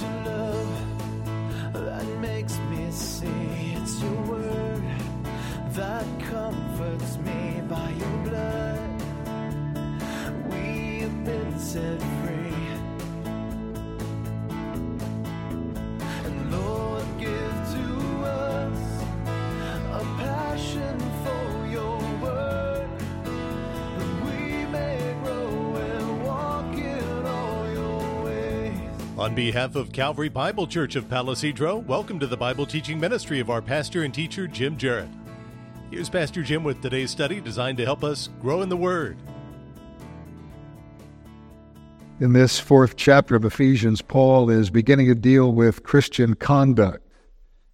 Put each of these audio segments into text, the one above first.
Your love that makes me see. On behalf of Calvary Bible Church of Palisadro, welcome to the Bible teaching ministry of our pastor and teacher, Jim Jarrett. Here's Pastor Jim with today's study designed to help us grow in the Word. In this fourth chapter of Ephesians, Paul is beginning to deal with Christian conduct.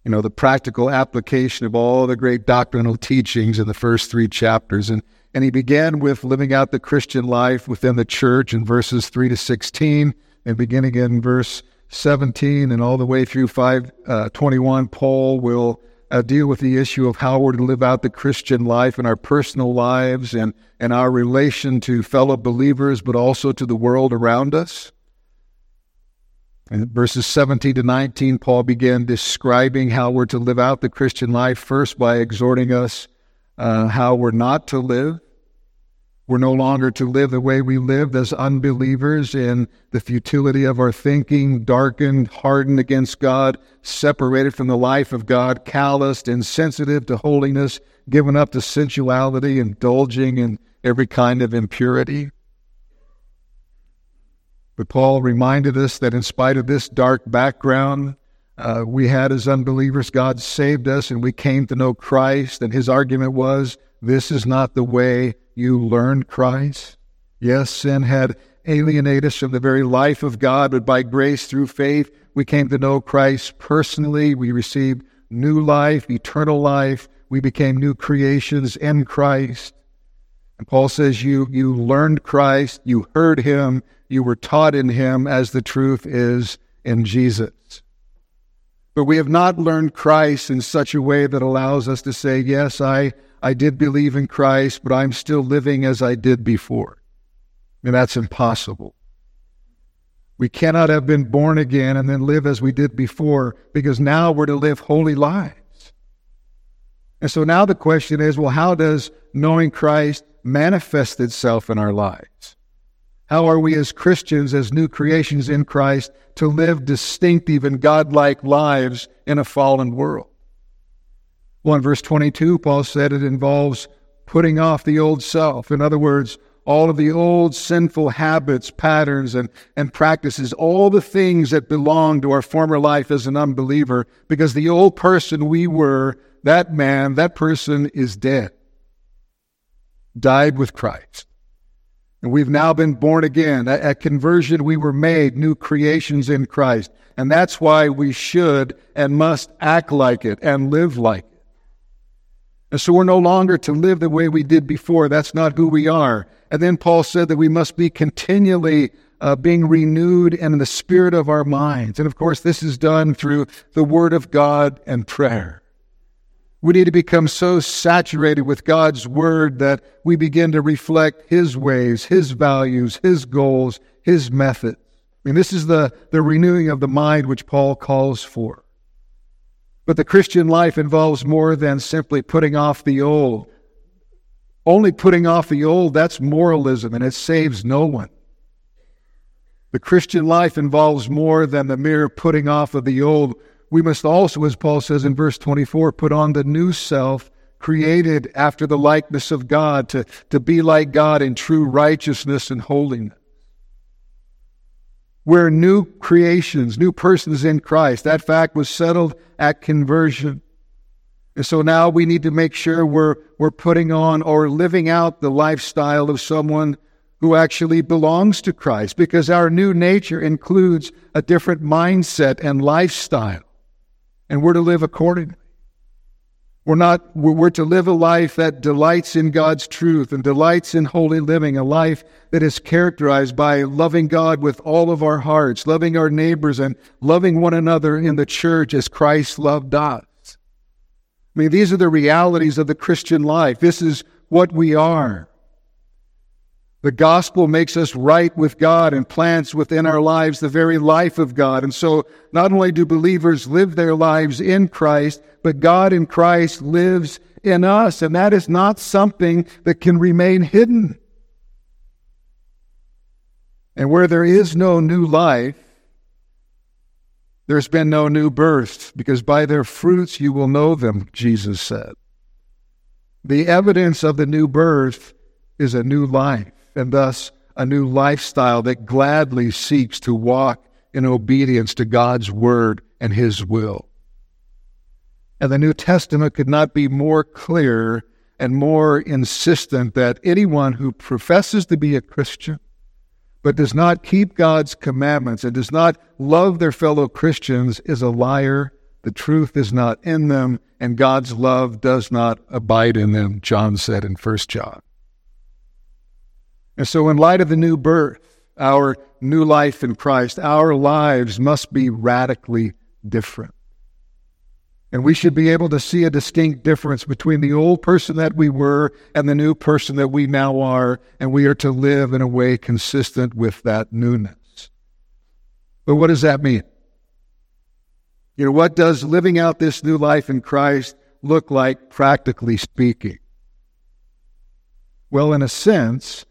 You know, the practical application of all the great doctrinal teachings in the first three chapters. And, and he began with living out the Christian life within the church in verses 3 to 16, and beginning in verse 17 and all the way through 521, uh, Paul will uh, deal with the issue of how we're to live out the Christian life in our personal lives and, and our relation to fellow believers, but also to the world around us. In verses 17 to 19, Paul began describing how we're to live out the Christian life, first by exhorting us uh, how we're not to live. We're no longer to live the way we lived as unbelievers in the futility of our thinking, darkened, hardened against God, separated from the life of God, calloused, insensitive to holiness, given up to sensuality, indulging in every kind of impurity. But Paul reminded us that in spite of this dark background, uh, we had as unbelievers, God saved us and we came to know Christ. And his argument was, this is not the way you learned Christ. Yes, sin had alienated us from the very life of God, but by grace through faith, we came to know Christ personally. We received new life, eternal life. We became new creations in Christ. And Paul says, you, you learned Christ, you heard him, you were taught in him as the truth is in Jesus. But we have not learned Christ in such a way that allows us to say, yes, I, I did believe in Christ, but I'm still living as I did before. And that's impossible. We cannot have been born again and then live as we did before because now we're to live holy lives. And so now the question is well, how does knowing Christ manifest itself in our lives? How are we as Christians, as new creations in Christ, to live distinctive and godlike lives in a fallen world? Well, in verse 22, Paul said it involves putting off the old self. In other words, all of the old sinful habits, patterns, and, and practices, all the things that belong to our former life as an unbeliever, because the old person we were, that man, that person is dead, died with Christ. And we've now been born again. At, at, conversion, we were made new creations in Christ. And that's why we should and must act like it and live like it. And so we're no longer to live the way we did before. That's not who we are. And then Paul said that we must be continually uh, being renewed in the spirit of our minds. And of course, this is done through the Word of God and prayer. We need to become so saturated with God's Word that we begin to reflect His ways, His values, His goals, His methods. I mean, this is the, the renewing of the mind which Paul calls for. But the Christian life involves more than simply putting off the old. Only putting off the old, that's moralism, and it saves no one. The Christian life involves more than the mere putting off of the old. We must also, as Paul says in verse 24, put on the new self, created after the likeness of God, to, to be like God in true righteousness and holiness. We're new creations, new persons in Christ. That fact was settled at conversion. And so now we need to make sure we're, we're putting on or living out the lifestyle of someone who actually belongs to Christ because our new nature includes a different mindset and lifestyle. And we're to live accordingly. We're not, we're to live a life that delights in God's truth and delights in holy living, a life that is characterized by loving God with all of our hearts, loving our neighbors, and loving one another in the church as Christ loved us. I mean, these are the realities of the Christian life. This is what we are. The gospel makes us right with God and plants within our lives the very life of God. And so not only do believers live their lives in Christ, but God in Christ lives in us. And that is not something that can remain hidden. And where there is no new life, there's been no new birth, because by their fruits you will know them, Jesus said. The evidence of the new birth is a new life and thus a new lifestyle that gladly seeks to walk in obedience to God's word and his will. And the New Testament could not be more clear and more insistent that anyone who professes to be a Christian but does not keep God's commandments and does not love their fellow Christians is a liar. The truth is not in them, and God's love does not abide in them, John said in 1 John. And so, in light of the new birth, our new life in Christ, our lives must be radically different. And we should be able to see a distinct difference between the old person that we were and the new person that we now are, and we are to live in a way consistent with that newness. But what does that mean? You know, what does living out this new life in Christ look like, practically speaking? Well, in a sense,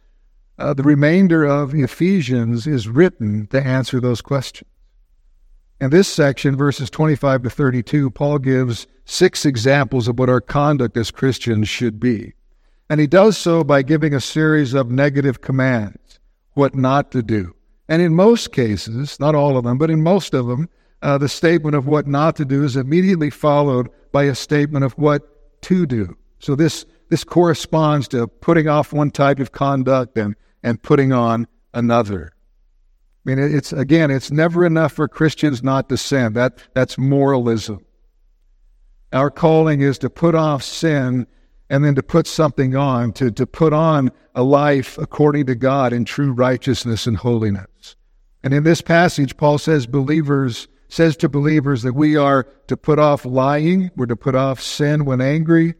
uh, the remainder of Ephesians is written to answer those questions. In this section, verses 25 to 32, Paul gives six examples of what our conduct as Christians should be. And he does so by giving a series of negative commands, what not to do. And in most cases, not all of them, but in most of them, uh, the statement of what not to do is immediately followed by a statement of what to do. So this, this corresponds to putting off one type of conduct and and putting on another. I mean, it's again, it's never enough for Christians not to sin. That that's moralism. Our calling is to put off sin and then to put something on, to, to put on a life according to God in true righteousness and holiness. And in this passage, Paul says believers says to believers that we are to put off lying, we're to put off sin when angry,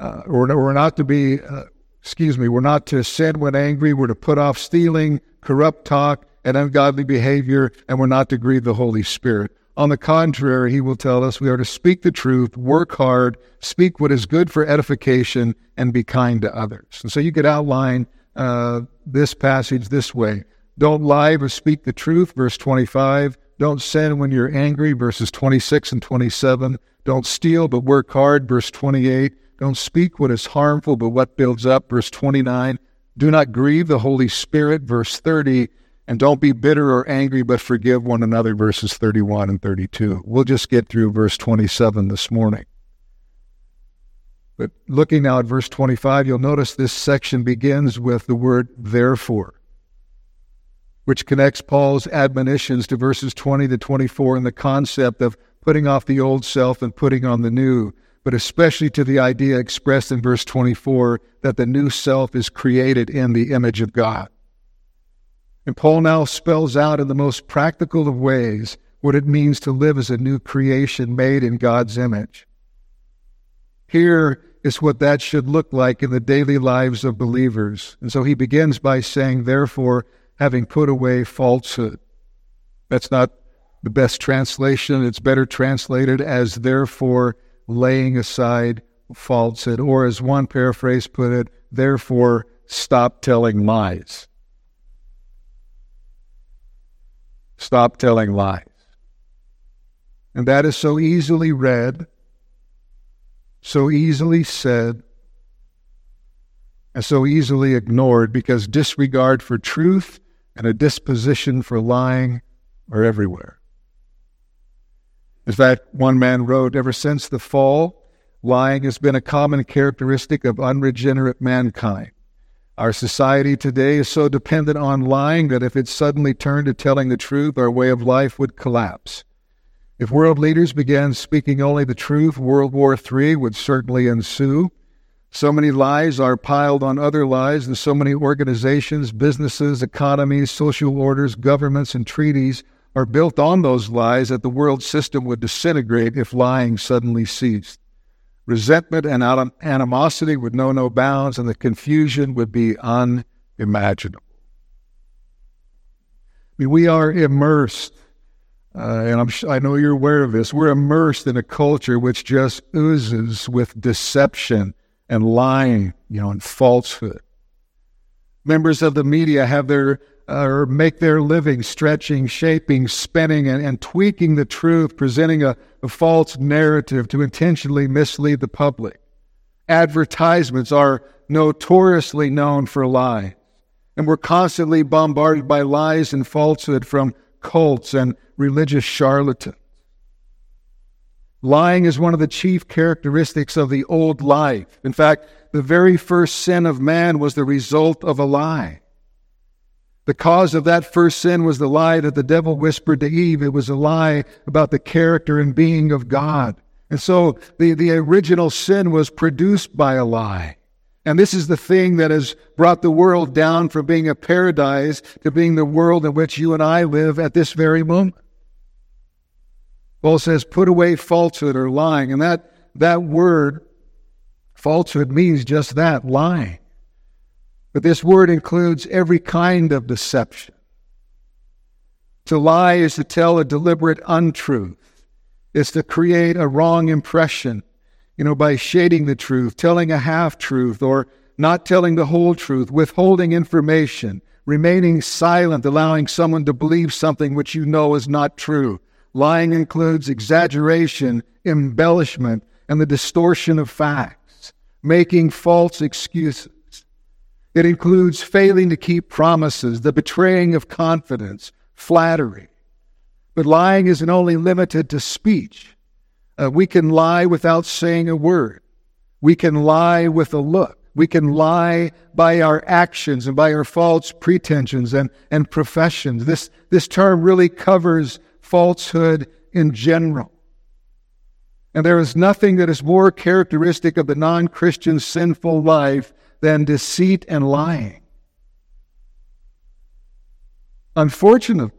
uh, or we're not to be uh, excuse me, we're not to sin when angry, we're to put off stealing, corrupt talk, and ungodly behavior, and we're not to grieve the Holy Spirit. On the contrary, he will tell us we are to speak the truth, work hard, speak what is good for edification, and be kind to others. And so you could outline uh, this passage this way Don't lie, but speak the truth, verse 25. Don't sin when you're angry, verses 26 and 27. Don't steal, but work hard, verse 28. Don't speak what is harmful, but what builds up. Verse 29. Do not grieve the Holy Spirit. Verse 30. And don't be bitter or angry, but forgive one another. Verses 31 and 32. We'll just get through verse 27 this morning. But looking now at verse 25, you'll notice this section begins with the word therefore, which connects Paul's admonitions to verses 20 to 24 in the concept of putting off the old self and putting on the new but especially to the idea expressed in verse 24 that the new self is created in the image of God. And Paul now spells out in the most practical of ways what it means to live as a new creation made in God's image. Here is what that should look like in the daily lives of believers. And so he begins by saying, therefore, having put away falsehood. That's not the best translation. It's better translated as, therefore, laying aside falsehood, or as one paraphrase put it, therefore stop telling lies. Stop telling lies. And that is so easily read, so easily said, and so easily ignored because disregard for truth and a disposition for lying are everywhere. In fact, one man wrote, Ever since the fall, lying has been a common characteristic of unregenerate mankind. Our society today is so dependent on lying that if it suddenly turned to telling the truth, our way of life would collapse. If world leaders began speaking only the truth, World War III would certainly ensue. So many lies are piled on other lies, and so many organizations, businesses, economies, social orders, governments, and treaties are built on those lies that the world system would disintegrate if lying suddenly ceased. Resentment and animosity would know no bounds, and the confusion would be unimaginable. I mean, we are immersed, uh, and I'm, I know you're aware of this, we're immersed in a culture which just oozes with deception and lying, you know, and falsehood. Members of the media have their uh, or make their living stretching, shaping, spinning, and, and tweaking the truth, presenting a, a false narrative to intentionally mislead the public. Advertisements are notoriously known for lies, and we're constantly bombarded by lies and falsehood from cults and religious charlatans. Lying is one of the chief characteristics of the old life. In fact, the very first sin of man was the result of a lie. The cause of that first sin was the lie that the devil whispered to Eve. It was a lie about the character and being of God. And so the, the original sin was produced by a lie. And this is the thing that has brought the world down from being a paradise to being the world in which you and I live at this very moment. Paul says, put away falsehood or lying. And that, that word, falsehood, means just that, lying. But this word includes every kind of deception. To lie is to tell a deliberate untruth. It's to create a wrong impression, you know, by shading the truth, telling a half truth, or not telling the whole truth, withholding information, remaining silent, allowing someone to believe something which you know is not true. Lying includes exaggeration, embellishment, and the distortion of facts, making false excuses. It includes failing to keep promises, the betraying of confidence, flattery. But lying isn't only limited to speech. Uh, we can lie without saying a word. We can lie with a look. We can lie by our actions and by our false pretensions and, and professions. This, this term really covers falsehood in general. And there is nothing that is more characteristic of the non Christian sinful life than deceit and lying. Unfortunately,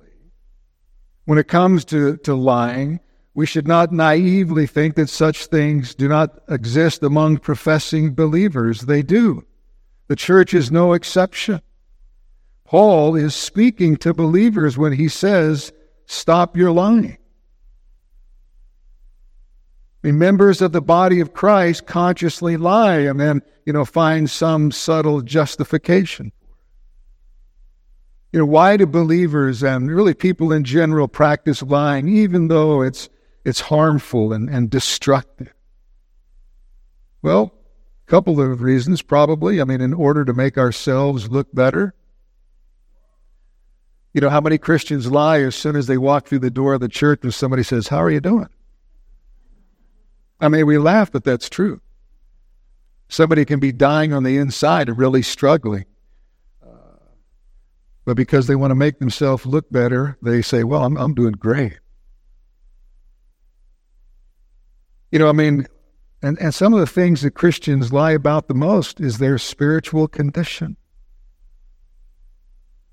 when it comes to, to lying, we should not naively think that such things do not exist among professing believers. They do. The church is no exception. Paul is speaking to believers when he says, Stop your lying. Members of the body of Christ consciously lie and then, you know, find some subtle justification. You know, why do believers and really people in general practice lying, even though it's it's harmful and, and destructive? Well, a couple of reasons probably. I mean, in order to make ourselves look better. You know, how many Christians lie as soon as they walk through the door of the church and somebody says, How are you doing? I mean, we laugh, but that's true. Somebody can be dying on the inside and really struggling. Uh, but because they want to make themselves look better, they say, Well, I'm, I'm doing great. You know, I mean, and, and some of the things that Christians lie about the most is their spiritual condition.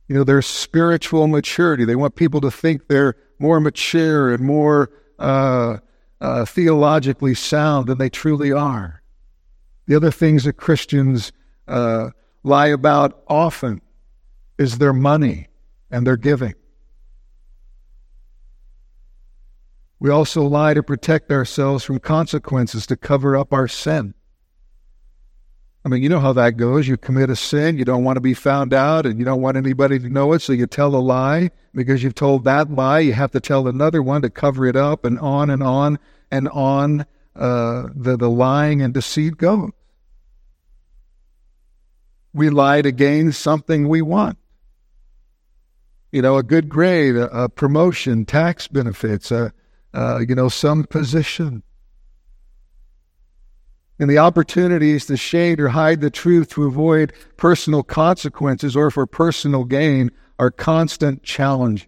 You know, their spiritual maturity. They want people to think they're more mature and more uh, uh, theologically sound than they truly are. The other things that Christians uh, lie about often is their money and their giving. We also lie to protect ourselves from consequences to cover up our sin. I mean, you know how that goes. You commit a sin, you don't want to be found out, and you don't want anybody to know it, so you tell a lie. Because you've told that lie, you have to tell another one to cover it up, and on and on and on uh, the, the lying and deceit goes. We lie to gain something we want. You know, a good grade, a, a promotion, tax benefits, a, uh, you know, some position and the opportunities to shade or hide the truth to avoid personal consequences or for personal gain are constant challenges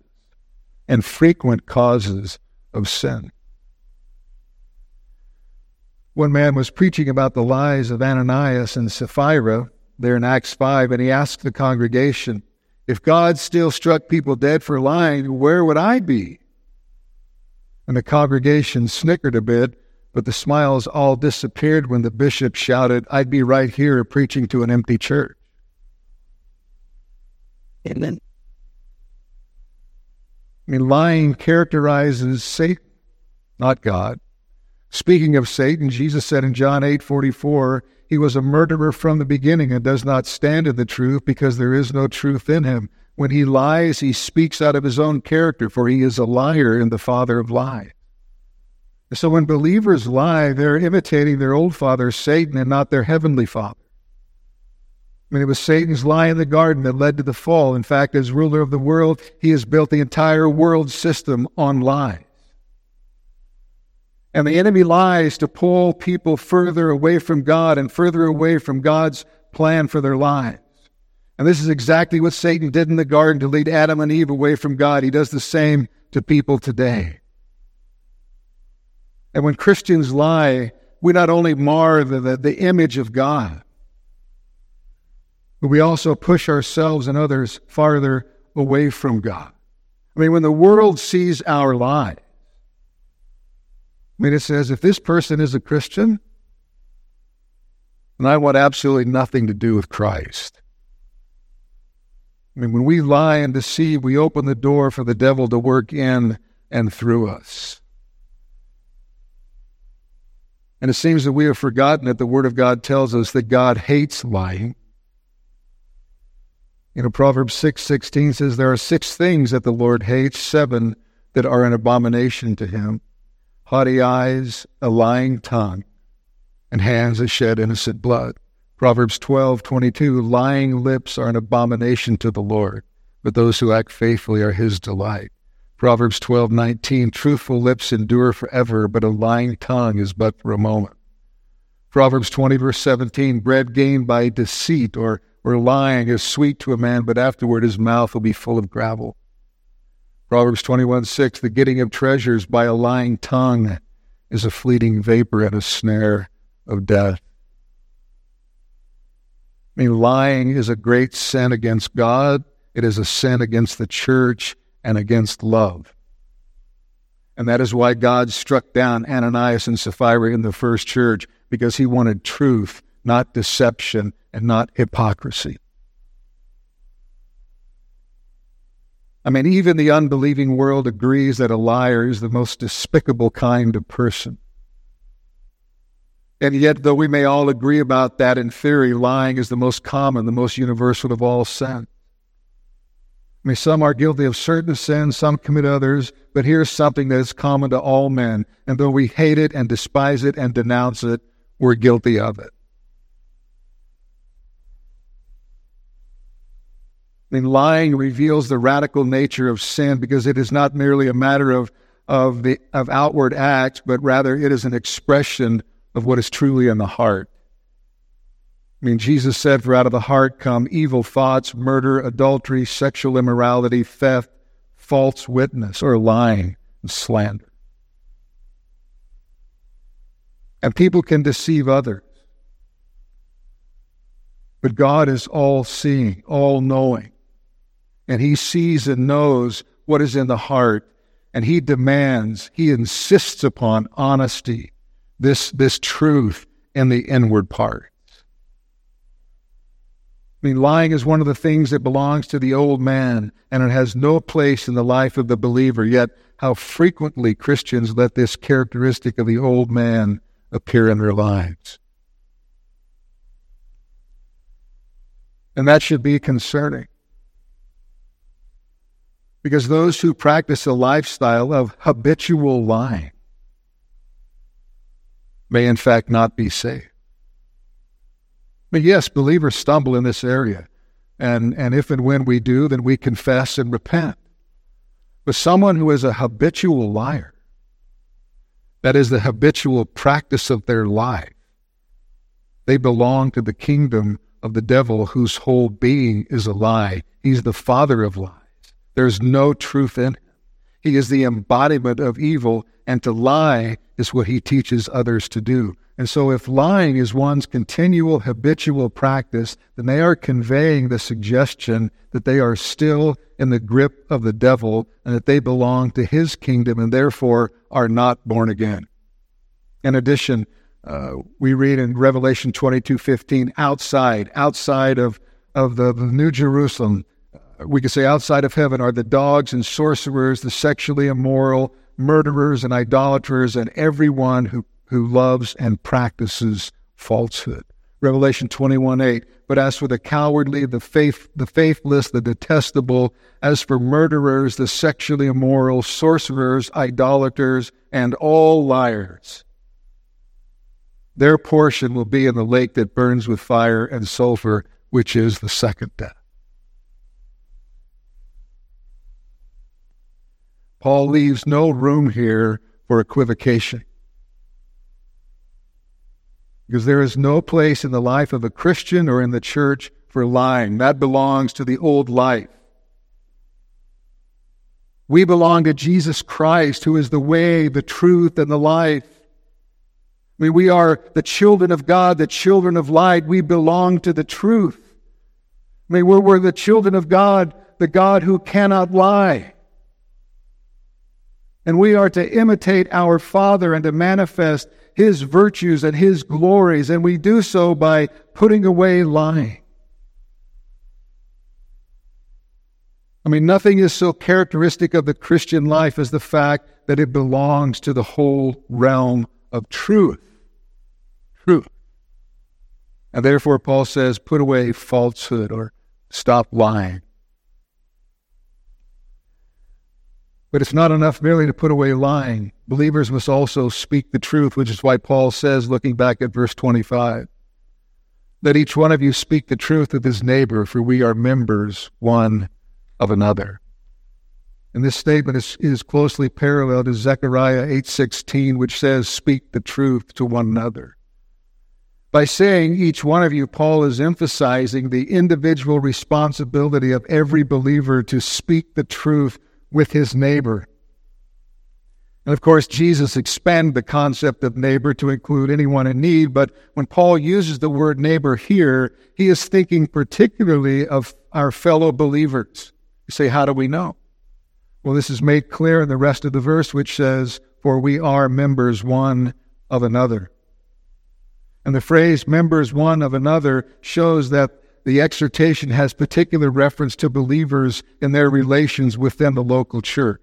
and frequent causes of sin. One man was preaching about the lies of Ananias and Sapphira there in Acts 5, and he asked the congregation, If God still struck people dead for lying, where would I be? And the congregation snickered a bit but the smiles all disappeared when the bishop shouted, I'd be right here preaching to an empty church. Amen. I mean, lying characterizes Satan, not God. Speaking of Satan, Jesus said in John 8 44, he was a murderer from the beginning and does not stand in the truth because there is no truth in him. When he lies, he speaks out of his own character, for he is a liar and the father of lies. So when believers lie, they're imitating their old father, Satan, and not their heavenly father. I mean, it was Satan's lie in the garden that led to the fall. In fact, as ruler of the world, he has built the entire world system on lies. And the enemy lies to pull people further away from God and further away from God's plan for their lives. And this is exactly what Satan did in the garden to lead Adam and Eve away from God. He does the same to people today. And when Christians lie, we not only mar the, the, the image of God, but we also push ourselves and others farther away from God. I mean, when the world sees our lies, I mean, it says, if this person is a Christian, then I want absolutely nothing to do with Christ. I mean, when we lie and deceive, we open the door for the devil to work in and through us. And it seems that we have forgotten that the Word of God tells us that God hates lying. You know, Proverbs 6 16 says, There are six things that the Lord hates, seven that are an abomination to him haughty eyes, a lying tongue, and hands that shed innocent blood. Proverbs 12 22 Lying lips are an abomination to the Lord, but those who act faithfully are his delight. Proverbs 12 19 Truthful lips endure forever, but a lying tongue is but for a moment. Proverbs 20, verse 17 Bread gained by deceit or or lying is sweet to a man, but afterward his mouth will be full of gravel. Proverbs 21 6 The getting of treasures by a lying tongue is a fleeting vapor and a snare of death. I mean, lying is a great sin against God, it is a sin against the church and against love. And that is why God struck down Ananias and Sapphira in the first church, because he wanted truth, not deception, and not hypocrisy. I mean, even the unbelieving world agrees that a liar is the most despicable kind of person. And yet, though we may all agree about that in theory, lying is the most common, the most universal of all sins. I mean, some are guilty of certain sins, some commit others, but here's something that is common to all men. And though we hate it and despise it and denounce it, we're guilty of it. I mean, lying reveals the radical nature of sin because it is not merely a matter of, of, the, of outward acts, but rather it is an expression of what is truly in the heart. I mean, Jesus said, For out of the heart come evil thoughts, murder, adultery, sexual immorality, theft, false witness, or lying and slander. And people can deceive others. But God is all seeing, all knowing and he sees and knows what is in the heart, and he demands, he insists upon honesty, this, this truth in the inward parts. I mean, lying is one of the things that belongs to the old man, and it has no place in the life of the believer. Yet, how frequently Christians let this characteristic of the old man appear in their lives. And that should be concerning. Because those who practice a lifestyle of habitual lying may in fact not be saved. But yes, believers stumble in this area. And, and if and when we do, then we confess and repent. But someone who is a habitual liar, that is the habitual practice of their life, they belong to the kingdom of the devil whose whole being is a lie. He's the father of lies. There's no truth in him. He is the embodiment of evil, and to lie is what he teaches others to do. And so, if lying is one's continual habitual practice, then they are conveying the suggestion that they are still in the grip of the devil and that they belong to his kingdom and therefore are not born again. In addition, uh, we read in Revelation 22 15, outside, outside of, of the, the New Jerusalem, we could say outside of heaven, are the dogs and sorcerers, the sexually immoral, murderers and idolaters, and everyone who, who loves and practices falsehood. Revelation 21 8. But as for the cowardly, the faith, the faithless, the detestable, as for murderers, the sexually immoral, sorcerers, idolaters, and all liars, their portion will be in the lake that burns with fire and sulfur, which is the second death. Paul leaves no room here for equivocation. Because there is no place in the life of a Christian or in the church for lying. That belongs to the old life. We belong to Jesus Christ, who is the way, the truth, and the life. I mean, we are the children of God, the children of light. We belong to the truth. I mean, we're, we're the children of God, the God who cannot lie. And we are to imitate our Father and to manifest His virtues and His glories. And we do so by putting away lying. I mean, nothing is so characteristic of the Christian life as the fact that it belongs to the whole realm of truth. Truth. And therefore, Paul says, put away falsehood or stop lying. But it's not enough merely to put away lying. Believers must also speak the truth, which is why Paul says, looking back at verse 25, let each one of you speak the truth with his neighbor, for we are members one of another. And this statement is, is closely parallel to Zechariah 8:16, which says, "Speak the truth to one another." By saying each one of you, Paul is emphasizing the individual responsibility of every believer to speak the truth with his neighbor. And of course, Jesus expanded the concept of neighbor to include anyone in need, but when Paul uses the word neighbor here, he is thinking particularly of our fellow believers. You say, how do we know? Well, this is made clear in the rest of the verse, which says, For we are members one of another. And the phrase members one of another shows that the exhortation has particular reference to believers in their relations within the local church.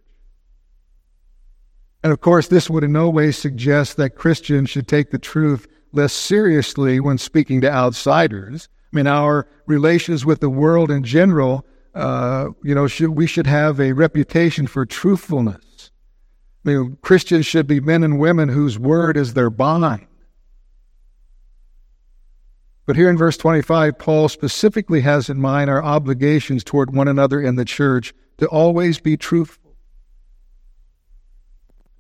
And of course, this would in no way suggest that Christians should take the truth less seriously when speaking to outsiders. I mean, our relations with the world in general, uh, you know, should, we should have a reputation for truthfulness. I mean, Christians should be men and women whose word is their bond. But here in verse 25, Paul specifically has in mind our obligations toward one another in the church to always be truthful.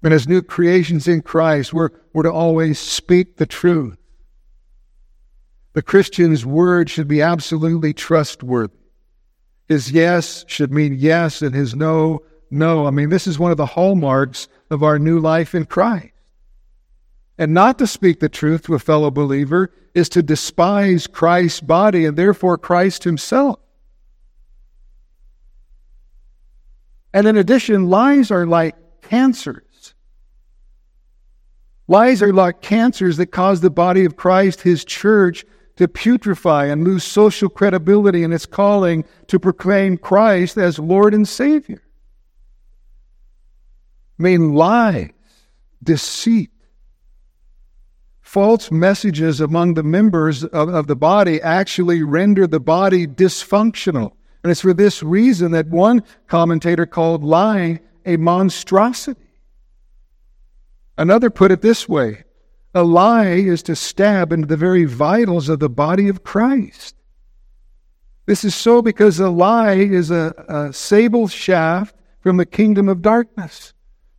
And as new creations in Christ, we're, we're to always speak the truth. The Christian's word should be absolutely trustworthy. His yes should mean yes, and his no, no. I mean, this is one of the hallmarks of our new life in Christ. And not to speak the truth to a fellow believer is to despise Christ's body and therefore Christ himself. And in addition, lies are like cancers. Lies are like cancers that cause the body of Christ, his church, to putrefy and lose social credibility in its calling to proclaim Christ as Lord and Savior. I mean, lies, deceit, false messages among the members of, of the body actually render the body dysfunctional. And it's for this reason that one commentator called lying a monstrosity. Another put it this way a lie is to stab into the very vitals of the body of Christ. This is so because a lie is a, a sable shaft from the kingdom of darkness.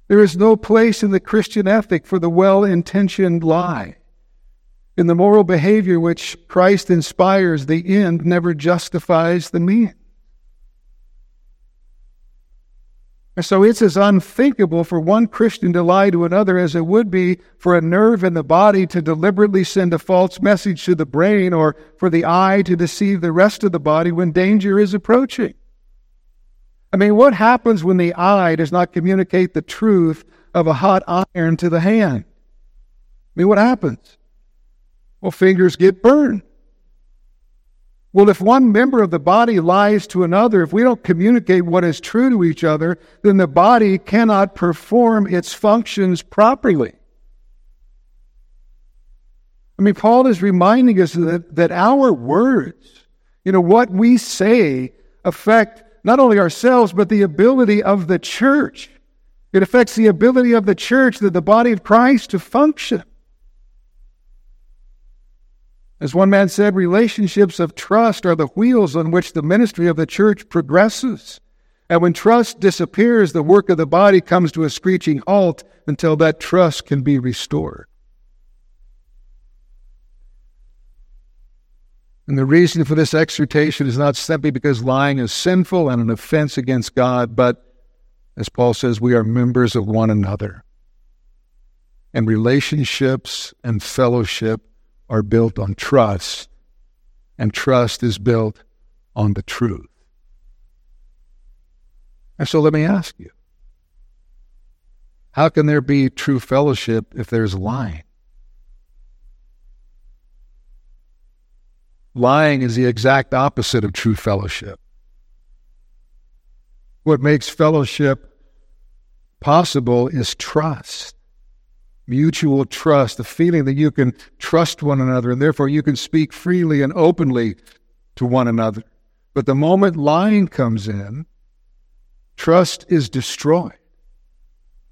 There is no place in the Christian ethic for the well intentioned lie. In the moral behavior which Christ inspires, the end never justifies the means. And so it's as unthinkable for one Christian to lie to another as it would be for a nerve in the body to deliberately send a false message to the brain or for the eye to deceive the rest of the body when danger is approaching. I mean, what happens when the eye does not communicate the truth of a hot iron to the hand? I mean, what happens? Well, fingers get burned. Well, if one member of the body lies to another, if we don't communicate what is true to each other, then the body cannot perform its functions properly. I mean, Paul is reminding us that, that our words, you know, what we say affect not only ourselves, but the ability of the church. It affects the ability of the church, that the body of Christ, to function. As one man said, relationships of trust are the wheels on which the ministry of the church progresses. And when trust disappears, the work of the body comes to a screeching halt until that trust can be restored. And the reason for this exhortation is not simply because lying is sinful and an offense against God, but as Paul says, we are members of one another. And relationships and fellowship are built on trust, and trust is built on the truth. And so let me ask you how can there be true fellowship if there's lying? Lying is the exact opposite of true fellowship. What makes fellowship possible is trust mutual trust, the feeling that you can trust one another and therefore you can speak freely and openly to one another. But the moment lying comes in, trust is destroyed.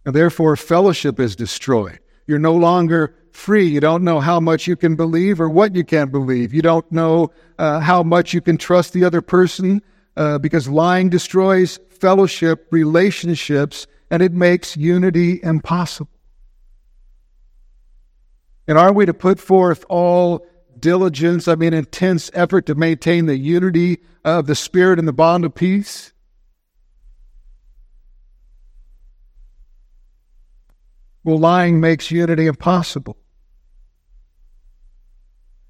And therefore fellowship is destroyed. You're no longer free. You don't know how much you can believe or what you can't believe. You don't know uh, how much you can trust the other person uh, because lying destroys fellowship, relationships, and it makes unity impossible. And are we to put forth all diligence, I mean, intense effort to maintain the unity of the Spirit and the bond of peace? Well, lying makes unity impossible.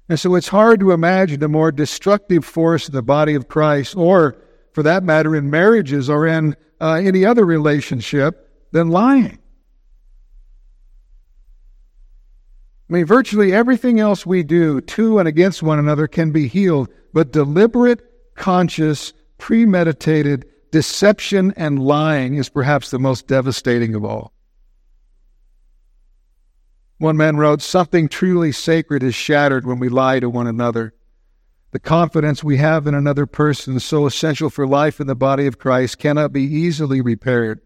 And so it's hard to imagine a more destructive force in the body of Christ, or for that matter, in marriages or in uh, any other relationship, than lying. I mean, virtually everything else we do to and against one another can be healed, but deliberate, conscious, premeditated deception and lying is perhaps the most devastating of all. One man wrote, Something truly sacred is shattered when we lie to one another. The confidence we have in another person, so essential for life in the body of Christ, cannot be easily repaired.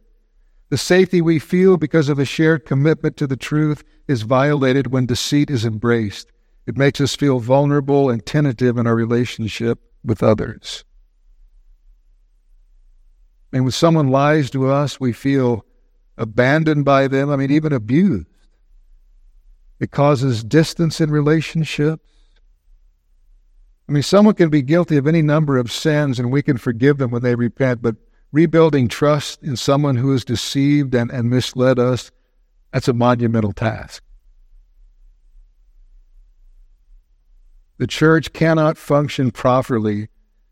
The safety we feel because of a shared commitment to the truth is violated when deceit is embraced. It makes us feel vulnerable and tentative in our relationship with others. And when someone lies to us, we feel abandoned by them, I mean, even abused. It causes distance in relationships. I mean, someone can be guilty of any number of sins and we can forgive them when they repent, but rebuilding trust in someone who has deceived and, and misled us, that's a monumental task. The church cannot function properly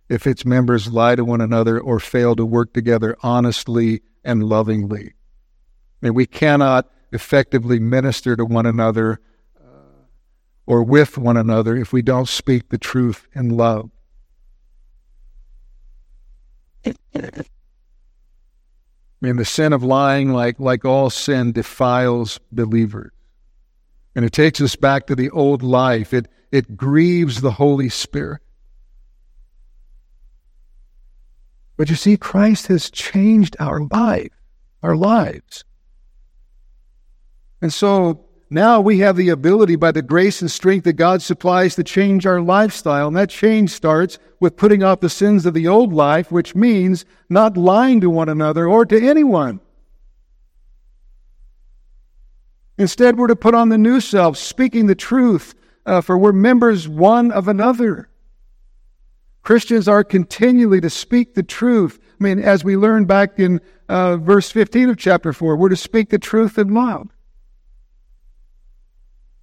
if its members lie to one another or fail to work together honestly and lovingly. I mean, we cannot effectively minister to one another uh, or with one another if we don't speak the truth in love. I mean, the sin of lying, like, like all sin, defiles believers. And it takes us back to the old life. It, it grieves the Holy Spirit. But you see, Christ has changed our life, our lives. And so now we have the ability, by the grace and strength that God supplies, to change our lifestyle. And that change starts with putting off the sins of the old life, which means not lying to one another or to anyone. Instead, we're to put on the new self, speaking the truth, uh, for we're members one of another. Christians are continually to speak the truth. I mean, as we learned back in uh, verse 15 of chapter 4, we're to speak the truth in love.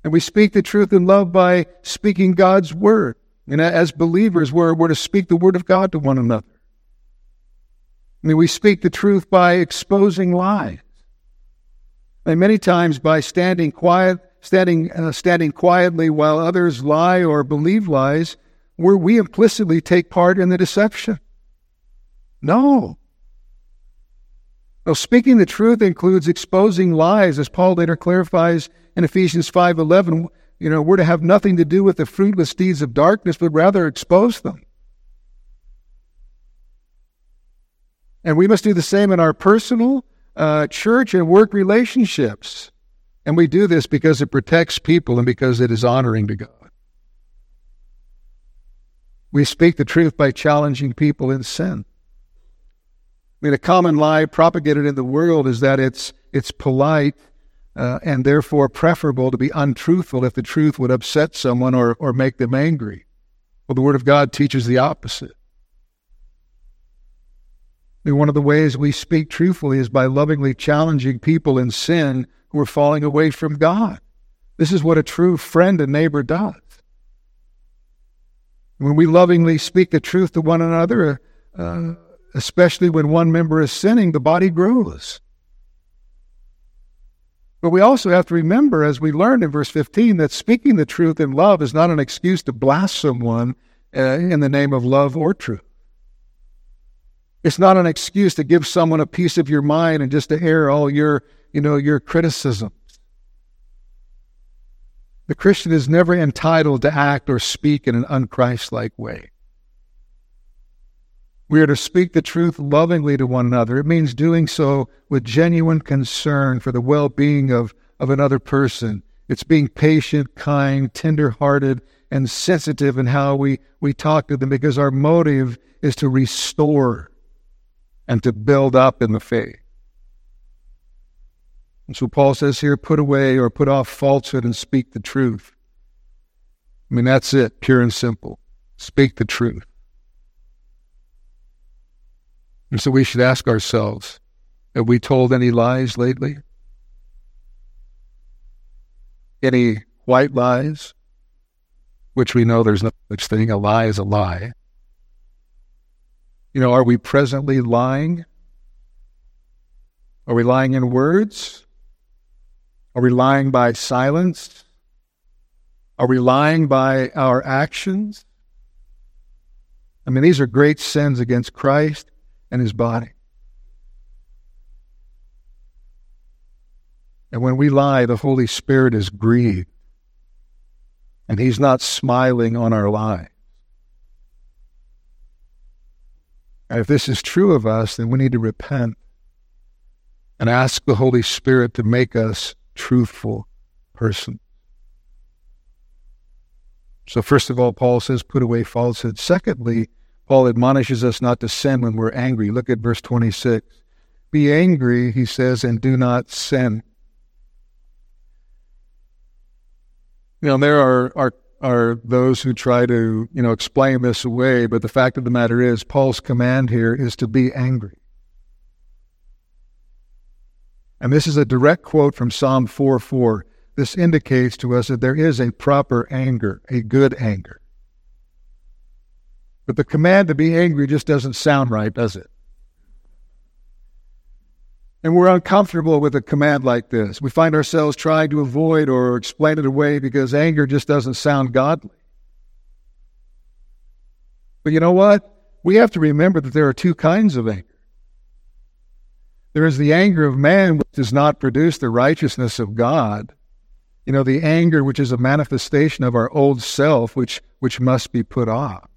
And we speak the truth in love by speaking God's word. And as believers, we're, we're to speak the word of God to one another. I mean, we speak the truth by exposing lies. And many times by standing quiet, standing, uh, standing quietly while others lie or believe lies, where we implicitly take part in the deception. No. No, speaking the truth includes exposing lies, as Paul later clarifies in Ephesians 5.11. You know, we're to have nothing to do with the fruitless deeds of darkness, but rather expose them. And we must do the same in our personal, uh, church, and work relationships. And we do this because it protects people and because it is honoring to God. We speak the truth by challenging people in sin. I mean, a common lie propagated in the world is that it's it's polite uh, and therefore preferable to be untruthful if the truth would upset someone or, or make them angry. Well, the Word of God teaches the opposite. I mean, one of the ways we speak truthfully is by lovingly challenging people in sin who are falling away from God. This is what a true friend and neighbor does. When we lovingly speak the truth to one another, uh, especially when one member is sinning, the body grows. But we also have to remember, as we learned in verse 15, that speaking the truth in love is not an excuse to blast someone uh, in the name of love or truth. It's not an excuse to give someone a piece of your mind and just to air all your, you know, your criticisms. The Christian is never entitled to act or speak in an unchristlike way. We are to speak the truth lovingly to one another. It means doing so with genuine concern for the well being of, of another person. It's being patient, kind, tender hearted, and sensitive in how we, we talk to them because our motive is to restore and to build up in the faith. And so Paul says here, put away or put off falsehood and speak the truth. I mean, that's it, pure and simple. Speak the truth. And so we should ask ourselves have we told any lies lately? Any white lies? Which we know there's no such thing. A lie is a lie. You know, are we presently lying? Are we lying in words? Are we lying by silence? Are we lying by our actions? I mean, these are great sins against Christ and his body. And when we lie, the Holy Spirit is grieved. And he's not smiling on our lies. And if this is true of us, then we need to repent and ask the Holy Spirit to make us truthful persons. So, first of all, Paul says, put away falsehood. Secondly, Paul admonishes us not to sin when we're angry. Look at verse 26. Be angry, he says, and do not sin. You know, there are, are, are those who try to, you know, explain this away, but the fact of the matter is, Paul's command here is to be angry. And this is a direct quote from Psalm 4 4. This indicates to us that there is a proper anger, a good anger. But the command to be angry just doesn't sound right, does it? And we're uncomfortable with a command like this. We find ourselves trying to avoid or explain it away because anger just doesn't sound godly. But you know what? We have to remember that there are two kinds of anger. There is the anger of man, which does not produce the righteousness of God. You know, the anger which is a manifestation of our old self, which, which must be put off.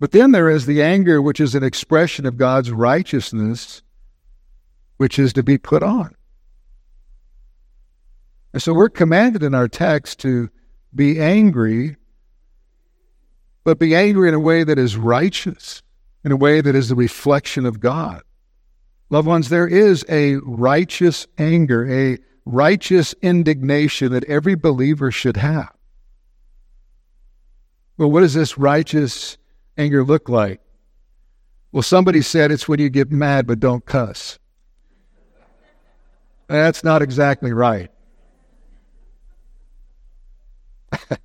But then there is the anger, which is an expression of God's righteousness, which is to be put on. And so we're commanded in our text to be angry, but be angry in a way that is righteous, in a way that is the reflection of God. Loved ones, there is a righteous anger, a righteous indignation that every believer should have. Well, what is this righteous anger look like? Well, somebody said it's when you get mad but don't cuss. That's not exactly right.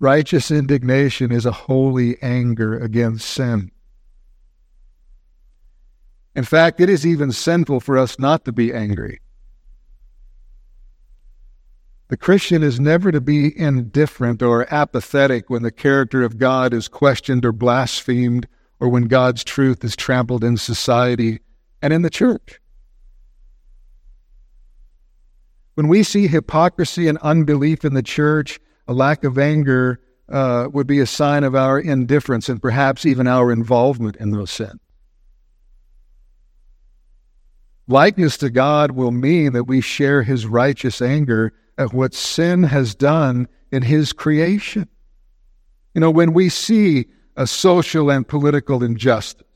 Righteous indignation is a holy anger against sin. In fact, it is even sinful for us not to be angry. The Christian is never to be indifferent or apathetic when the character of God is questioned or blasphemed, or when God's truth is trampled in society and in the church. When we see hypocrisy and unbelief in the church, a lack of anger uh, would be a sign of our indifference and perhaps even our involvement in those sins. Likeness to God will mean that we share his righteous anger at what sin has done in his creation. You know, when we see a social and political injustice,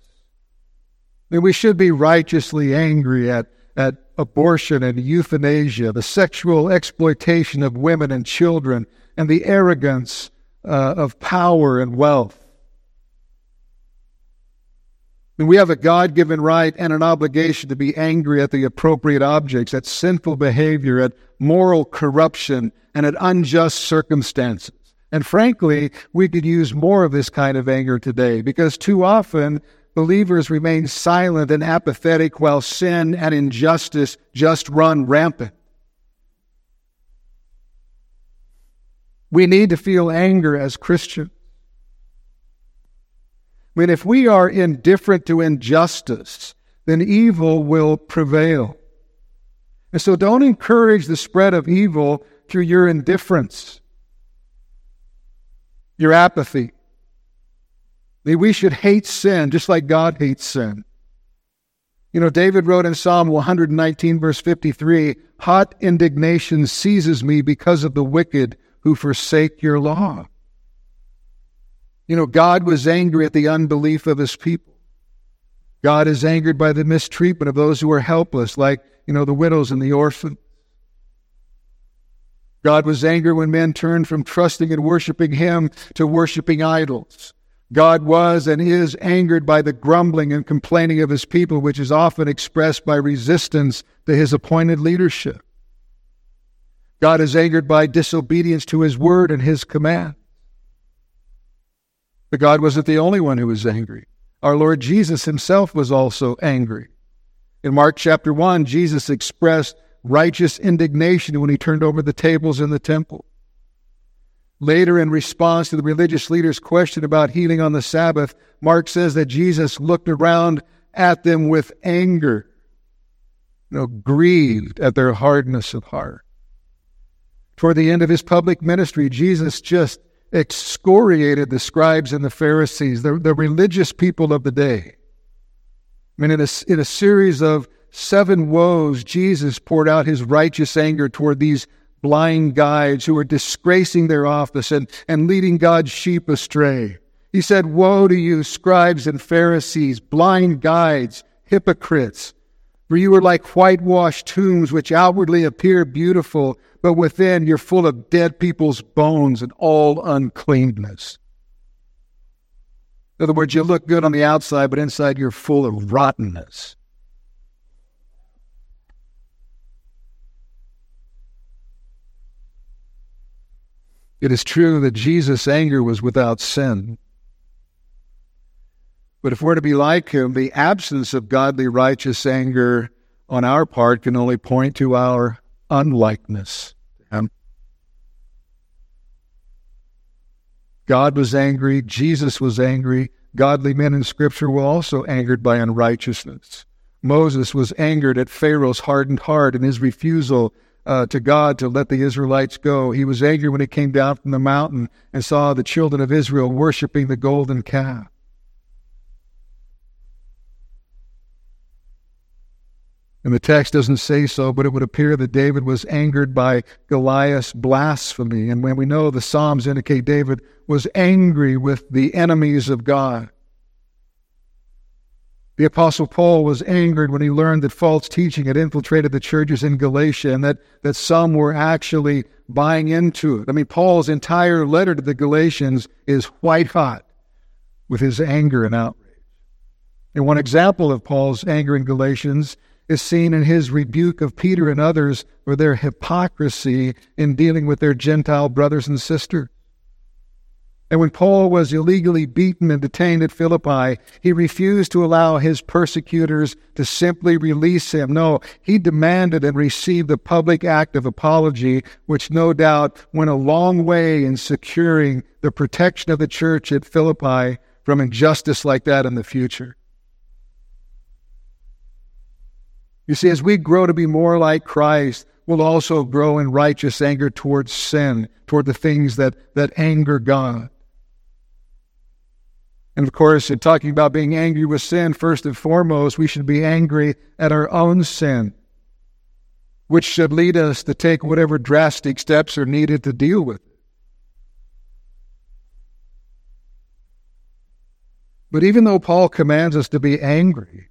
then we should be righteously angry at, at abortion and euthanasia, the sexual exploitation of women and children, and the arrogance uh, of power and wealth. And we have a God given right and an obligation to be angry at the appropriate objects, at sinful behavior, at moral corruption, and at unjust circumstances. And frankly, we could use more of this kind of anger today because too often believers remain silent and apathetic while sin and injustice just run rampant. We need to feel anger as Christians. I mean, if we are indifferent to injustice, then evil will prevail. And so don't encourage the spread of evil through your indifference, your apathy. We should hate sin just like God hates sin. You know, David wrote in Psalm 119, verse 53 Hot indignation seizes me because of the wicked who forsake your law. You know, God was angry at the unbelief of his people. God is angered by the mistreatment of those who are helpless, like, you know, the widows and the orphans. God was angry when men turned from trusting and worshiping him to worshiping idols. God was and is angered by the grumbling and complaining of his people, which is often expressed by resistance to his appointed leadership. God is angered by disobedience to his word and his command. But God wasn't the only one who was angry. Our Lord Jesus himself was also angry. In Mark chapter 1, Jesus expressed righteous indignation when he turned over the tables in the temple. Later, in response to the religious leaders' question about healing on the Sabbath, Mark says that Jesus looked around at them with anger, you know, grieved at their hardness of heart. Toward the end of his public ministry, Jesus just excoriated the scribes and the Pharisees, the, the religious people of the day. I mean, in a, in a series of seven woes, Jesus poured out his righteous anger toward these blind guides who were disgracing their office and, and leading God's sheep astray. He said, Woe to you, scribes and Pharisees, blind guides, hypocrites! For you are like whitewashed tombs, which outwardly appear beautiful, but within you're full of dead people's bones and all uncleanness. In other words, you look good on the outside, but inside you're full of rottenness. It is true that Jesus' anger was without sin. But if we're to be like him, the absence of godly righteous anger on our part can only point to our unlikeness to him. God was angry, Jesus was angry. Godly men in Scripture were also angered by unrighteousness. Moses was angered at Pharaoh's hardened heart and his refusal uh, to God to let the Israelites go. He was angry when he came down from the mountain and saw the children of Israel worshiping the golden calf. And the text doesn't say so, but it would appear that David was angered by Goliath's blasphemy. And when we know the Psalms indicate David was angry with the enemies of God. The Apostle Paul was angered when he learned that false teaching had infiltrated the churches in Galatia and that, that some were actually buying into it. I mean, Paul's entire letter to the Galatians is white hot with his anger and outrage. And one example of Paul's anger in Galatians is seen in his rebuke of Peter and others for their hypocrisy in dealing with their Gentile brothers and sisters. And when Paul was illegally beaten and detained at Philippi, he refused to allow his persecutors to simply release him. No, he demanded and received a public act of apology, which no doubt went a long way in securing the protection of the church at Philippi from injustice like that in the future. You see, as we grow to be more like Christ, we'll also grow in righteous anger towards sin, toward the things that, that anger God. And of course, in talking about being angry with sin, first and foremost, we should be angry at our own sin, which should lead us to take whatever drastic steps are needed to deal with it. But even though Paul commands us to be angry,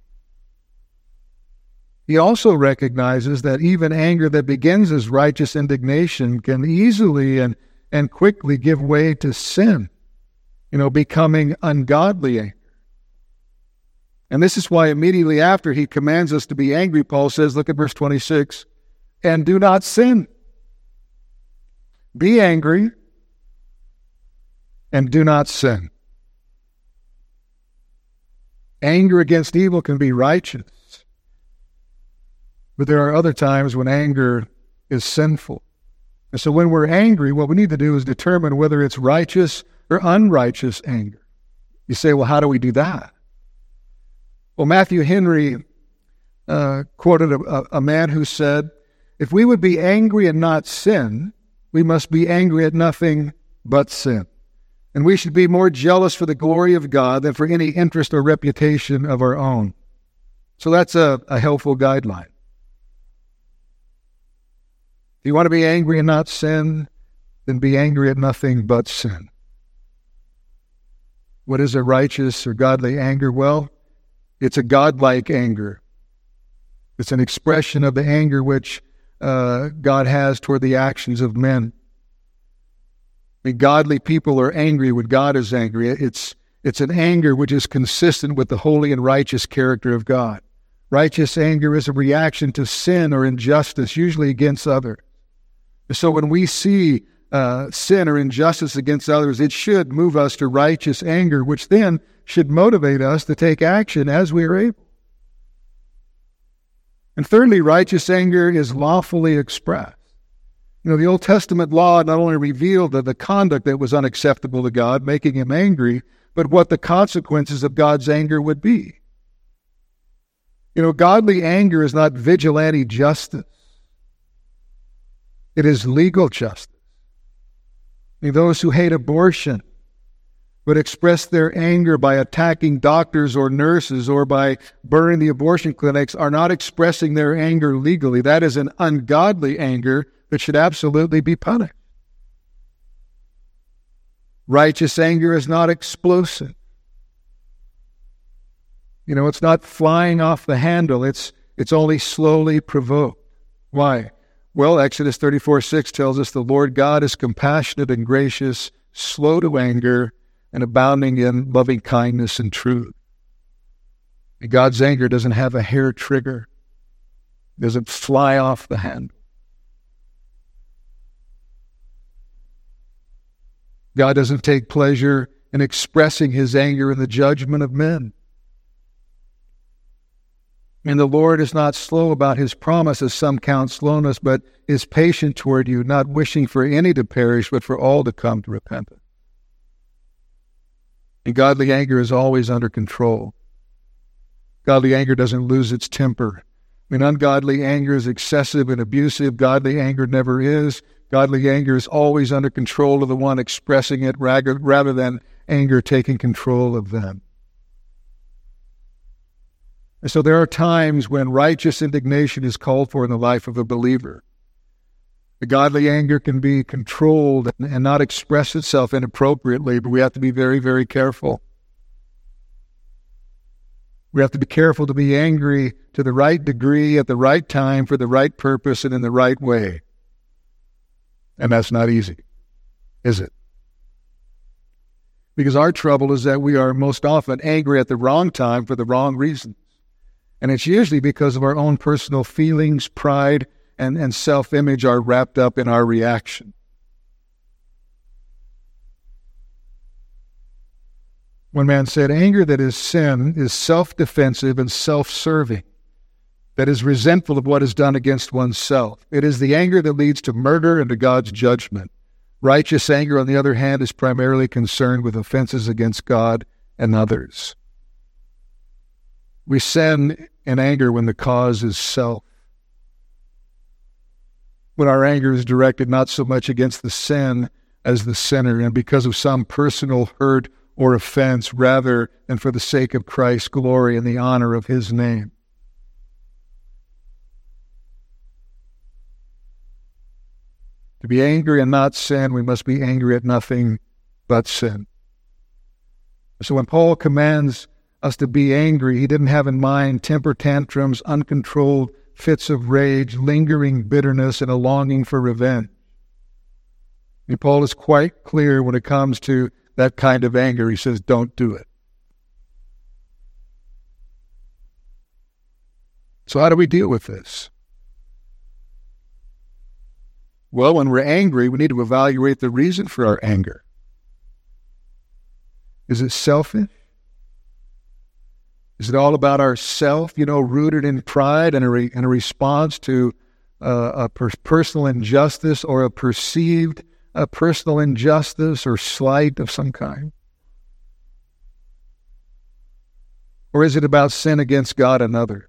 he also recognizes that even anger that begins as righteous indignation can easily and, and quickly give way to sin you know, becoming ungodly anger. And this is why immediately after he commands us to be angry, Paul says, look at verse 26, and do not sin. Be angry and do not sin. Anger against evil can be righteous, but there are other times when anger is sinful. And so when we're angry, what we need to do is determine whether it's righteous or unrighteous anger. You say, well, how do we do that? Well, Matthew Henry uh, quoted a, a man who said, If we would be angry and not sin, we must be angry at nothing but sin. And we should be more jealous for the glory of God than for any interest or reputation of our own. So that's a, a helpful guideline. If you want to be angry and not sin, then be angry at nothing but sin. What is a righteous or godly anger? Well, it's a godlike anger. It's an expression of the anger which uh, God has toward the actions of men. I mean, godly people are angry when God is angry. It's, it's an anger which is consistent with the holy and righteous character of God. Righteous anger is a reaction to sin or injustice, usually against others. So when we see uh, sin or injustice against others, it should move us to righteous anger, which then should motivate us to take action as we are able. And thirdly, righteous anger is lawfully expressed. You know, the Old Testament law not only revealed the, the conduct that was unacceptable to God, making him angry, but what the consequences of God's anger would be. You know, godly anger is not vigilante justice. It is legal justice those who hate abortion would express their anger by attacking doctors or nurses or by burning the abortion clinics are not expressing their anger legally. That is an ungodly anger that should absolutely be punished. Righteous anger is not explosive. You know, it's not flying off the handle. It's it's only slowly provoked. Why? Well, Exodus 34 6 tells us the Lord God is compassionate and gracious, slow to anger, and abounding in loving kindness and truth. And God's anger doesn't have a hair trigger, doesn't fly off the handle. God doesn't take pleasure in expressing his anger in the judgment of men. And the Lord is not slow about his promise, as some count slowness, but is patient toward you, not wishing for any to perish, but for all to come to repentance. And godly anger is always under control. Godly anger doesn't lose its temper. I mean, ungodly anger is excessive and abusive. Godly anger never is. Godly anger is always under control of the one expressing it rather than anger taking control of them. And so there are times when righteous indignation is called for in the life of a believer. The godly anger can be controlled and not express itself inappropriately, but we have to be very, very careful. We have to be careful to be angry to the right degree, at the right time, for the right purpose, and in the right way. And that's not easy, is it? Because our trouble is that we are most often angry at the wrong time for the wrong reason. And it's usually because of our own personal feelings, pride, and, and self image are wrapped up in our reaction. One man said, Anger that is sin is self defensive and self serving, that is resentful of what is done against oneself. It is the anger that leads to murder and to God's judgment. Righteous anger, on the other hand, is primarily concerned with offenses against God and others. We sin in anger when the cause is self. When our anger is directed not so much against the sin as the sinner, and because of some personal hurt or offense, rather than for the sake of Christ's glory and the honor of his name. To be angry and not sin, we must be angry at nothing but sin. So when Paul commands us to be angry, he didn't have in mind temper tantrums, uncontrolled fits of rage, lingering bitterness, and a longing for revenge. And Paul is quite clear when it comes to that kind of anger. He says, don't do it. So, how do we deal with this? Well, when we're angry, we need to evaluate the reason for our anger. Is it selfish? Is it all about ourself, you know, rooted in pride and a, re- and a response to uh, a per- personal injustice or a perceived uh, personal injustice or slight of some kind? Or is it about sin against God and others?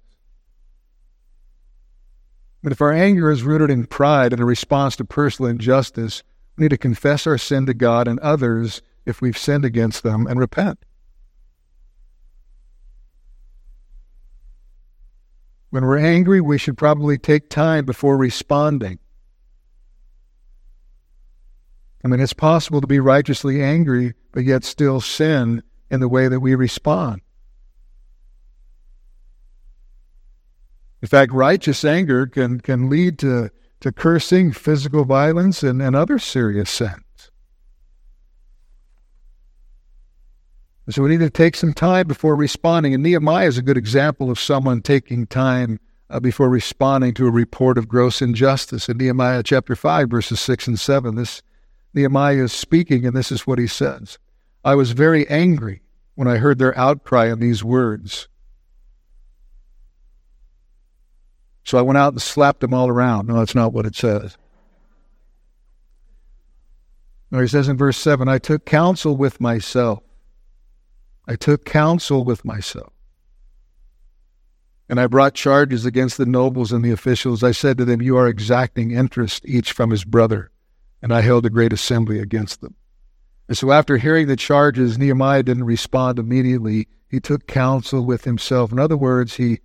But if our anger is rooted in pride and a response to personal injustice, we need to confess our sin to God and others if we've sinned against them and repent. When we're angry, we should probably take time before responding. I mean, it's possible to be righteously angry, but yet still sin in the way that we respond. In fact, righteous anger can, can lead to, to cursing, physical violence, and, and other serious sins. So we need to take some time before responding. And Nehemiah is a good example of someone taking time uh, before responding to a report of gross injustice. In Nehemiah chapter 5, verses 6 and 7, this Nehemiah is speaking, and this is what he says I was very angry when I heard their outcry in these words. So I went out and slapped them all around. No, that's not what it says. No, he says in verse 7 I took counsel with myself. I took counsel with myself. And I brought charges against the nobles and the officials. I said to them, You are exacting interest each from his brother. And I held a great assembly against them. And so after hearing the charges, Nehemiah didn't respond immediately. He took counsel with himself. In other words, he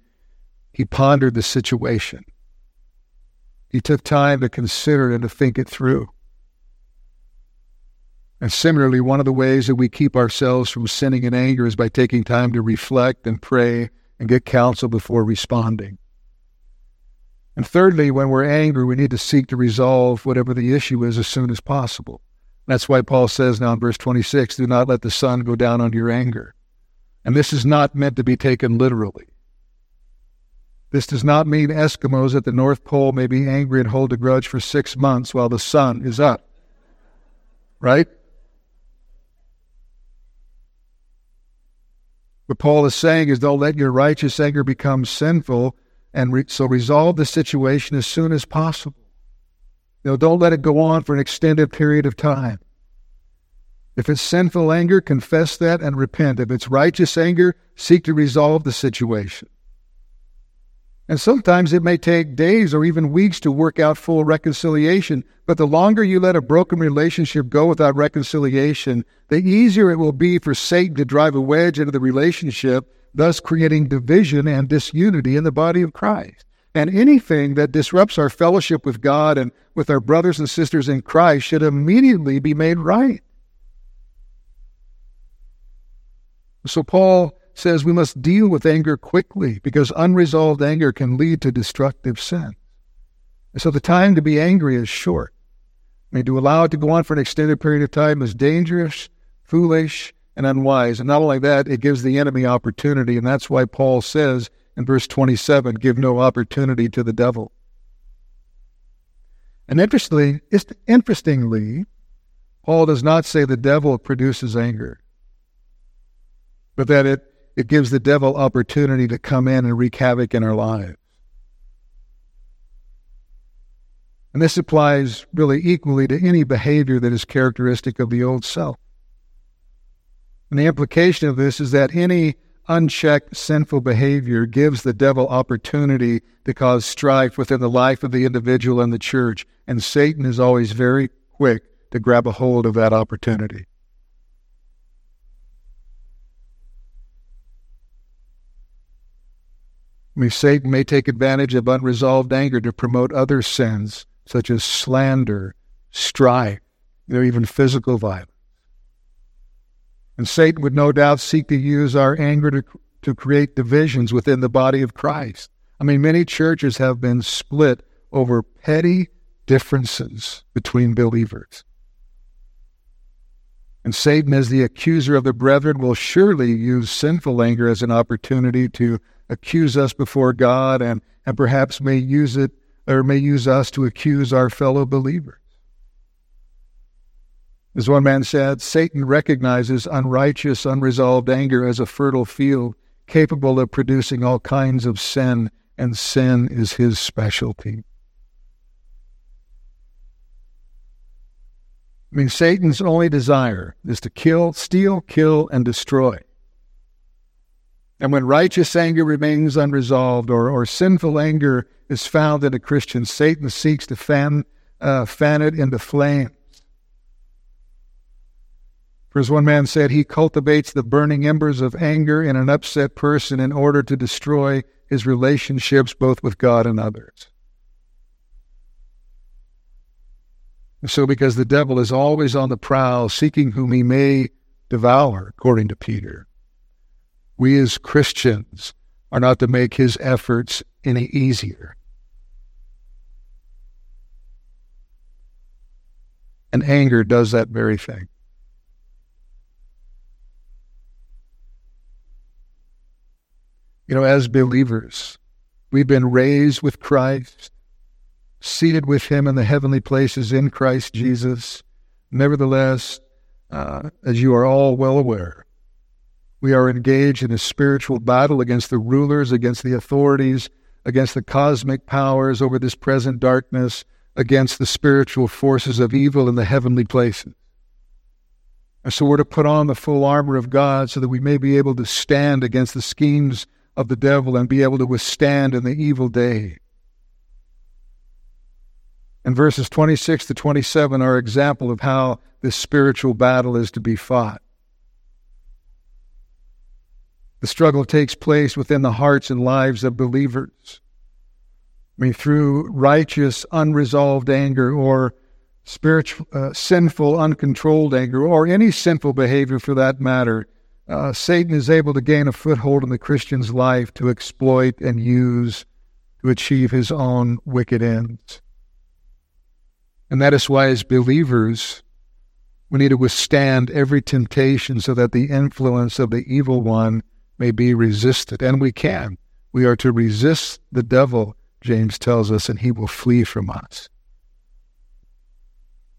he pondered the situation. He took time to consider and to think it through. And similarly, one of the ways that we keep ourselves from sinning in anger is by taking time to reflect and pray and get counsel before responding. And thirdly, when we're angry, we need to seek to resolve whatever the issue is as soon as possible. That's why Paul says now in verse 26 do not let the sun go down on your anger. And this is not meant to be taken literally. This does not mean Eskimos at the North Pole may be angry and hold a grudge for six months while the sun is up. Right? What Paul is saying is don't let your righteous anger become sinful, and re- so resolve the situation as soon as possible. You know, don't let it go on for an extended period of time. If it's sinful anger, confess that and repent. If it's righteous anger, seek to resolve the situation. And sometimes it may take days or even weeks to work out full reconciliation. But the longer you let a broken relationship go without reconciliation, the easier it will be for Satan to drive a wedge into the relationship, thus creating division and disunity in the body of Christ. And anything that disrupts our fellowship with God and with our brothers and sisters in Christ should immediately be made right. So Paul says we must deal with anger quickly because unresolved anger can lead to destructive sin. And so the time to be angry is short. I mean, to allow it to go on for an extended period of time is dangerous, foolish, and unwise. And not only that, it gives the enemy opportunity. And that's why Paul says in verse 27 give no opportunity to the devil. And interestingly, interestingly, Paul does not say the devil produces anger. but that it, it gives the devil opportunity to come in and wreak havoc in our lives. And this applies really equally to any behavior that is characteristic of the old self. And the implication of this is that any unchecked sinful behavior gives the devil opportunity to cause strife within the life of the individual and the church. And Satan is always very quick to grab a hold of that opportunity. I mean, Satan may take advantage of unresolved anger to promote other sins, such as slander, strife, or even physical violence. And Satan would no doubt seek to use our anger to, to create divisions within the body of Christ. I mean, many churches have been split over petty differences between believers. And Satan, as the accuser of the brethren, will surely use sinful anger as an opportunity to accuse us before God and, and perhaps may use it or may use us to accuse our fellow believers. As one man said, Satan recognizes unrighteous, unresolved anger as a fertile field capable of producing all kinds of sin, and sin is his specialty. I mean, Satan's only desire is to kill, steal, kill, and destroy. And when righteous anger remains unresolved or, or sinful anger is found in a Christian, Satan seeks to fan, uh, fan it into flame for as one man said, he cultivates the burning embers of anger in an upset person in order to destroy his relationships both with God and others. So, because the devil is always on the prowl, seeking whom he may devour, according to Peter, we as Christians are not to make his efforts any easier. And anger does that very thing. You know, as believers, we've been raised with Christ, seated with Him in the heavenly places in Christ Jesus. Nevertheless, uh, as you are all well aware, we are engaged in a spiritual battle against the rulers, against the authorities, against the cosmic powers over this present darkness, against the spiritual forces of evil in the heavenly places. And so we're to put on the full armor of God so that we may be able to stand against the schemes of the devil and be able to withstand in the evil day. And verses 26 to 27 are example of how this spiritual battle is to be fought. The struggle takes place within the hearts and lives of believers. I mean, through righteous, unresolved anger or spiritual, uh, sinful, uncontrolled anger, or any sinful behavior for that matter, uh, Satan is able to gain a foothold in the Christian's life to exploit and use to achieve his own wicked ends. And that is why, as believers, we need to withstand every temptation so that the influence of the evil one may be resisted. And we can. We are to resist the devil, James tells us, and he will flee from us.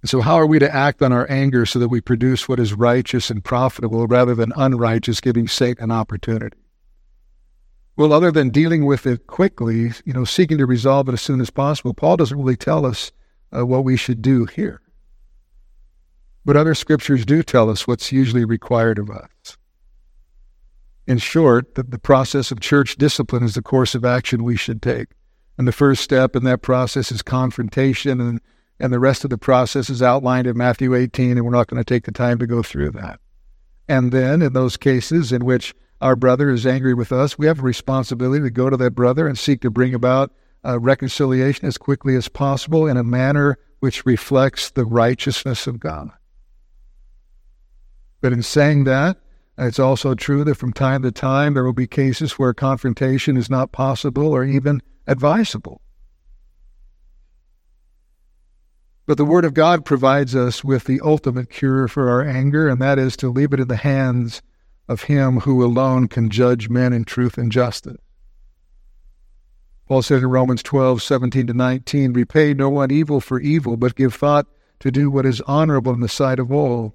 So, how are we to act on our anger so that we produce what is righteous and profitable rather than unrighteous, giving Satan an opportunity? Well, other than dealing with it quickly, you know, seeking to resolve it as soon as possible, Paul doesn't really tell us uh, what we should do here. But other scriptures do tell us what's usually required of us. In short, that the process of church discipline is the course of action we should take. And the first step in that process is confrontation and and the rest of the process is outlined in Matthew 18, and we're not going to take the time to go through that. And then, in those cases in which our brother is angry with us, we have a responsibility to go to that brother and seek to bring about uh, reconciliation as quickly as possible in a manner which reflects the righteousness of God. But in saying that, it's also true that from time to time there will be cases where confrontation is not possible or even advisable. But the Word of God provides us with the ultimate cure for our anger, and that is to leave it in the hands of Him who alone can judge men in truth and justice. Paul says in Romans 12, 17 to 19, Repay no one evil for evil, but give thought to do what is honorable in the sight of all.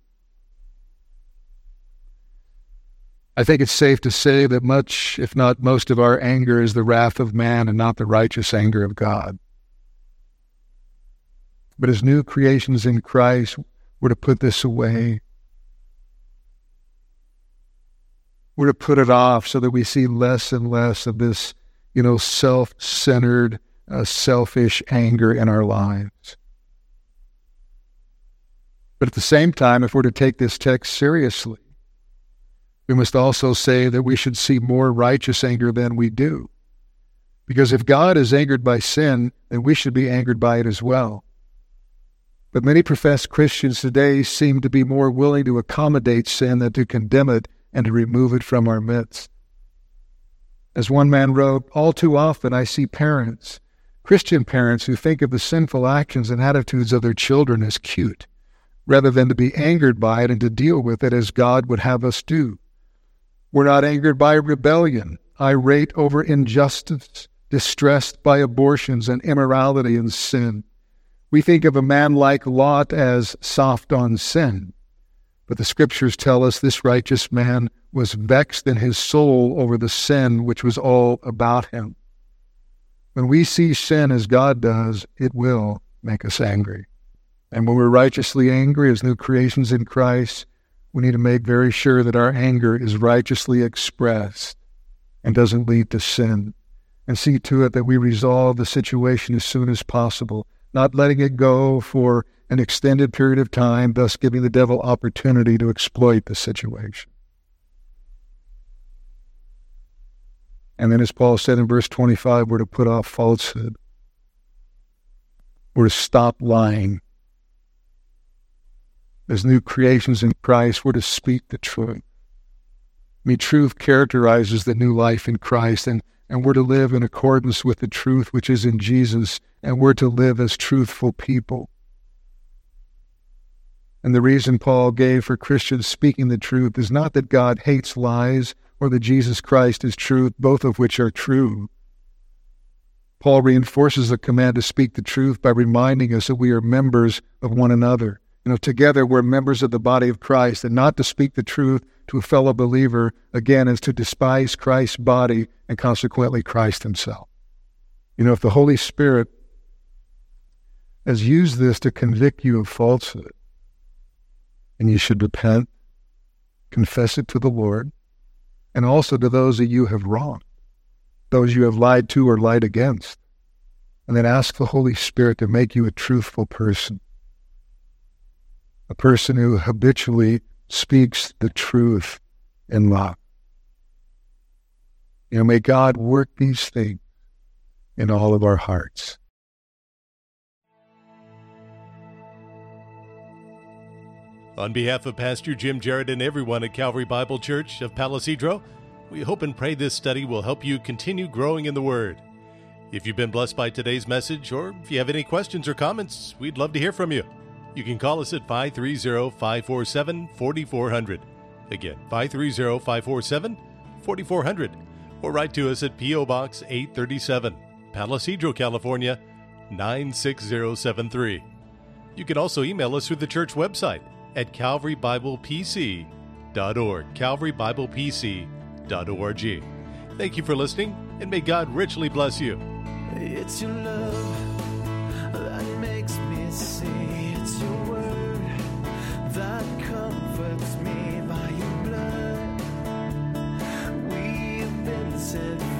I think it's safe to say that much, if not most, of our anger is the wrath of man and not the righteous anger of God. But as new creations in Christ, we're to put this away. We're to put it off so that we see less and less of this, you know, self centered, uh, selfish anger in our lives. But at the same time, if we're to take this text seriously, we must also say that we should see more righteous anger than we do. Because if God is angered by sin, then we should be angered by it as well. But many professed Christians today seem to be more willing to accommodate sin than to condemn it and to remove it from our midst. As one man wrote, all too often I see parents, Christian parents, who think of the sinful actions and attitudes of their children as cute, rather than to be angered by it and to deal with it as God would have us do. We're not angered by rebellion, irate over injustice, distressed by abortions and immorality and sin. We think of a man like Lot as soft on sin. But the scriptures tell us this righteous man was vexed in his soul over the sin which was all about him. When we see sin as God does, it will make us angry. And when we're righteously angry as new creations in Christ, we need to make very sure that our anger is righteously expressed and doesn't lead to sin. And see to it that we resolve the situation as soon as possible, not letting it go for an extended period of time, thus giving the devil opportunity to exploit the situation. And then, as Paul said in verse 25, we're to put off falsehood. We're to stop lying as new creations in Christ, we're to speak the truth. I mean, truth characterizes the new life in Christ, and, and we're to live in accordance with the truth which is in Jesus, and we're to live as truthful people. And the reason Paul gave for Christians speaking the truth is not that God hates lies or that Jesus Christ is truth, both of which are true. Paul reinforces the command to speak the truth by reminding us that we are members of one another. You know, together we're members of the body of Christ, and not to speak the truth to a fellow believer, again, is to despise Christ's body and consequently Christ himself. You know, if the Holy Spirit has used this to convict you of falsehood, and you should repent, confess it to the Lord, and also to those that you have wronged, those you have lied to or lied against, and then ask the Holy Spirit to make you a truthful person a person who habitually speaks the truth in love. You know, may God work these things in all of our hearts. On behalf of Pastor Jim Jarrett and everyone at Calvary Bible Church of Palo Cedro, we hope and pray this study will help you continue growing in the Word. If you've been blessed by today's message, or if you have any questions or comments, we'd love to hear from you. You can call us at 530 547 4400. Again, 530 547 4400. Or write to us at P.O. Box 837, Palo Cedro, California 96073. You can also email us through the church website at calvarybiblepc.org. calvarybiblepc.org. Thank you for listening, and may God richly bless you. It's your love said